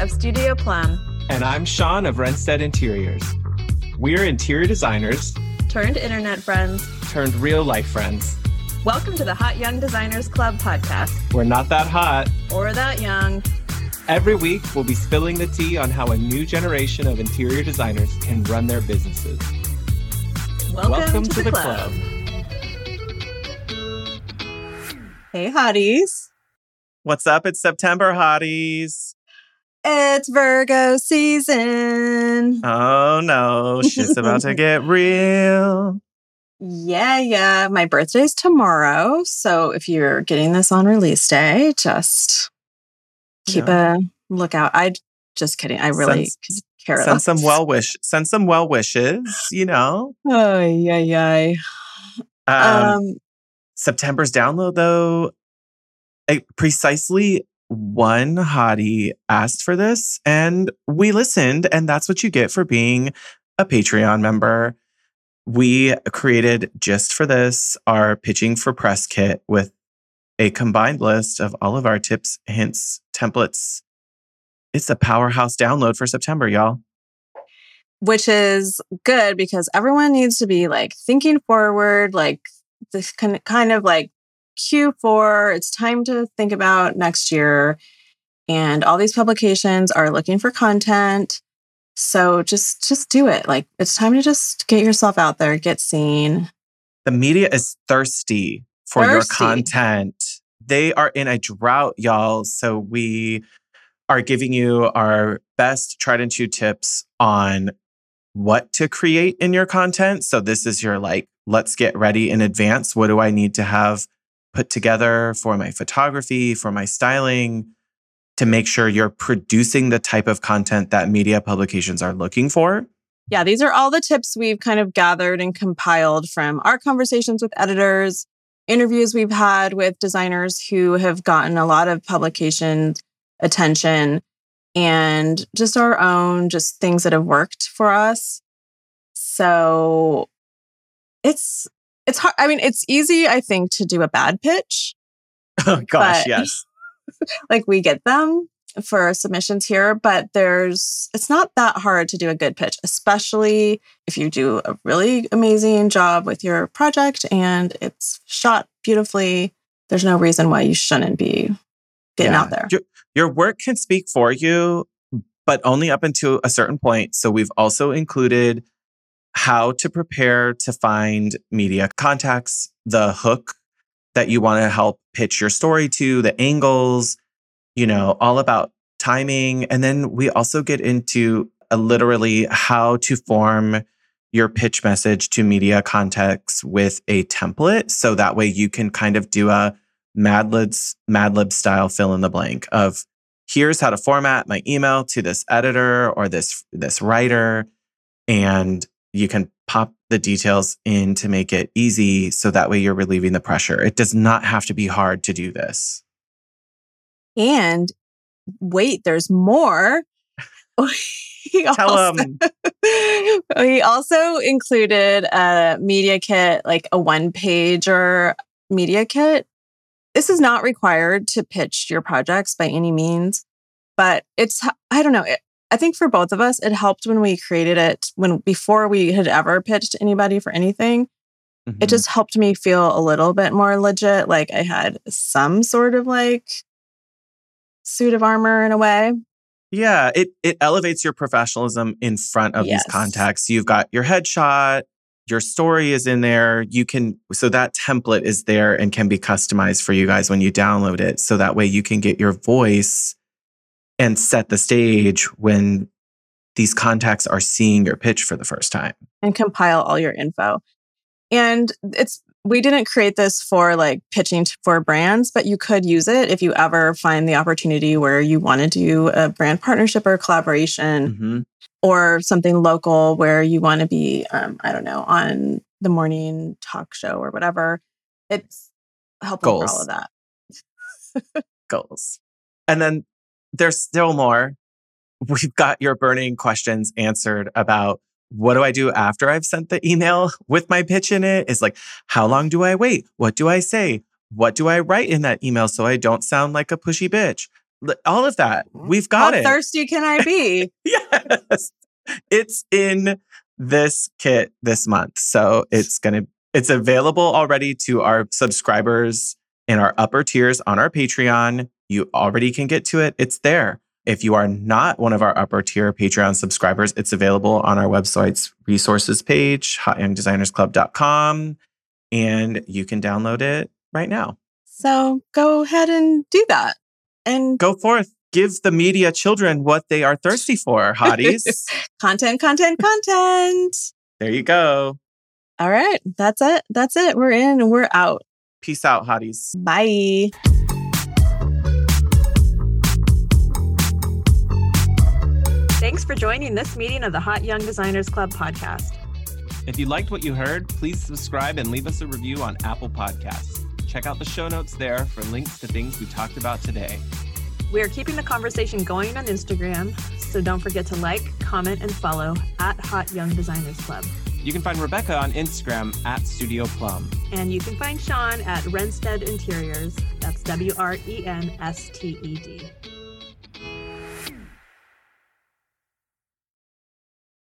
of Studio Plum. And I'm Sean of Wrensted Interiors. We're interior designers turned internet friends turned real life friends. Welcome to the Hot Young Designers Club podcast. We're not that hot or that young. Every week, we'll be spilling the tea on how a new generation of interior designers can run their businesses. Welcome, Welcome to, to, the, the club. club. Hey, hotties. What's up? It's September, hotties. It's Virgo season. Oh no, she's about to get real. Yeah, yeah. My birthday's tomorrow. So if you're getting this on release day, just keep yeah. a lookout. I just kidding. I really send, care. Send some well wish. Send some well wishes. You know. Oh yeah, yeah. Um, um, September's download though. Precisely one hottie asked for this, and we listened, and that's what you get for being a Patreon member. We created just for this our pitching for press kit with a combined list of all of our tips, hints, templates. It's a powerhouse download for September, y'all. Which is good because everyone needs to be like thinking forward, like this kind of like Q4. It's time to think about next year. And all these publications are looking for content. So just just do it. Like it's time to just get yourself out there, get seen. The media is thirsty for thirsty. your content. They are in a drought, y'all. So we are giving you our best tried and true tips on what to create in your content. So this is your like, let's get ready in advance. What do I need to have put together for my photography, for my styling? to make sure you're producing the type of content that media publications are looking for. Yeah, these are all the tips we've kind of gathered and compiled from our conversations with editors, interviews we've had with designers who have gotten a lot of publication attention, and just our own just things that have worked for us. So it's it's hard. I mean, it's easy, I think, to do a bad pitch. Oh gosh, yes. like we get them for submissions here, but there's it's not that hard to do a good pitch, especially if you do a really amazing job with your project and it's shot beautifully. There's no reason why you shouldn't be getting yeah. out there. Your, your work can speak for you, but only up until a certain point. So we've also included how to prepare to find media contacts, the hook that you want to help pitch your story to, the angles, you know, all about timing. And then we also get into uh, literally how to form your pitch message to media contacts with a template. So that way you can kind of do a Mad Libs, Mad Lib style fill in the blank of here's how to format my email to this editor or this, this writer. And you can pop the details in to make it easy so that way you're relieving the pressure. It does not have to be hard to do this. And wait, there's more. he Tell also, them. he also included a media kit, like a one page or media kit. This is not required to pitch your projects by any means, but it's, I don't know, it, I think for both of us, it helped when we created it when before we had ever pitched anybody for anything. Mm-hmm. It just helped me feel a little bit more legit. Like I had some sort of like suit of armor in a way. Yeah, it it elevates your professionalism in front of yes. these contacts. You've got your headshot, your story is in there. You can so that template is there and can be customized for you guys when you download it. So that way you can get your voice and set the stage when these contacts are seeing your pitch for the first time and compile all your info. And it's we didn't create this for like pitching for brands, but you could use it if you ever find the opportunity where you want to do a brand partnership or collaboration mm-hmm. or something local where you want to be, um, I don't know, on the morning talk show or whatever. It's helpful for all of that. Goals. And then there's still more. We've got your burning questions answered about what do I do after I've sent the email with my pitch in it? Is like, how long do I wait? What do I say? What do I write in that email so I don't sound like a pushy bitch? all of that. We've got How it. thirsty can I be? yes. It's in this kit this month. So it's going to it's available already to our subscribers in our upper tiers on our Patreon. You already can get to it. It's there. If you are not one of our upper tier Patreon subscribers, it's available on our website's resources page, hotyoungdesignersclub.com, and you can download it right now. So go ahead and do that. And Go forth. Give the media children what they are thirsty for, hotties. content, content, content. there you go. All right. That's it. That's it. We're in we're out. Peace out, hotties. Bye. For joining this meeting of the Hot Young Designers Club podcast. If you liked what you heard, please subscribe and leave us a review on Apple Podcasts. Check out the show notes there for links to things we talked about today. We are keeping the conversation going on Instagram, so don't forget to like, comment, and follow at Hot Young Designers Club. You can find Rebecca on Instagram at Studio Plum. And you can find Sean at Wrensted Interiors. That's W R E N S T E D.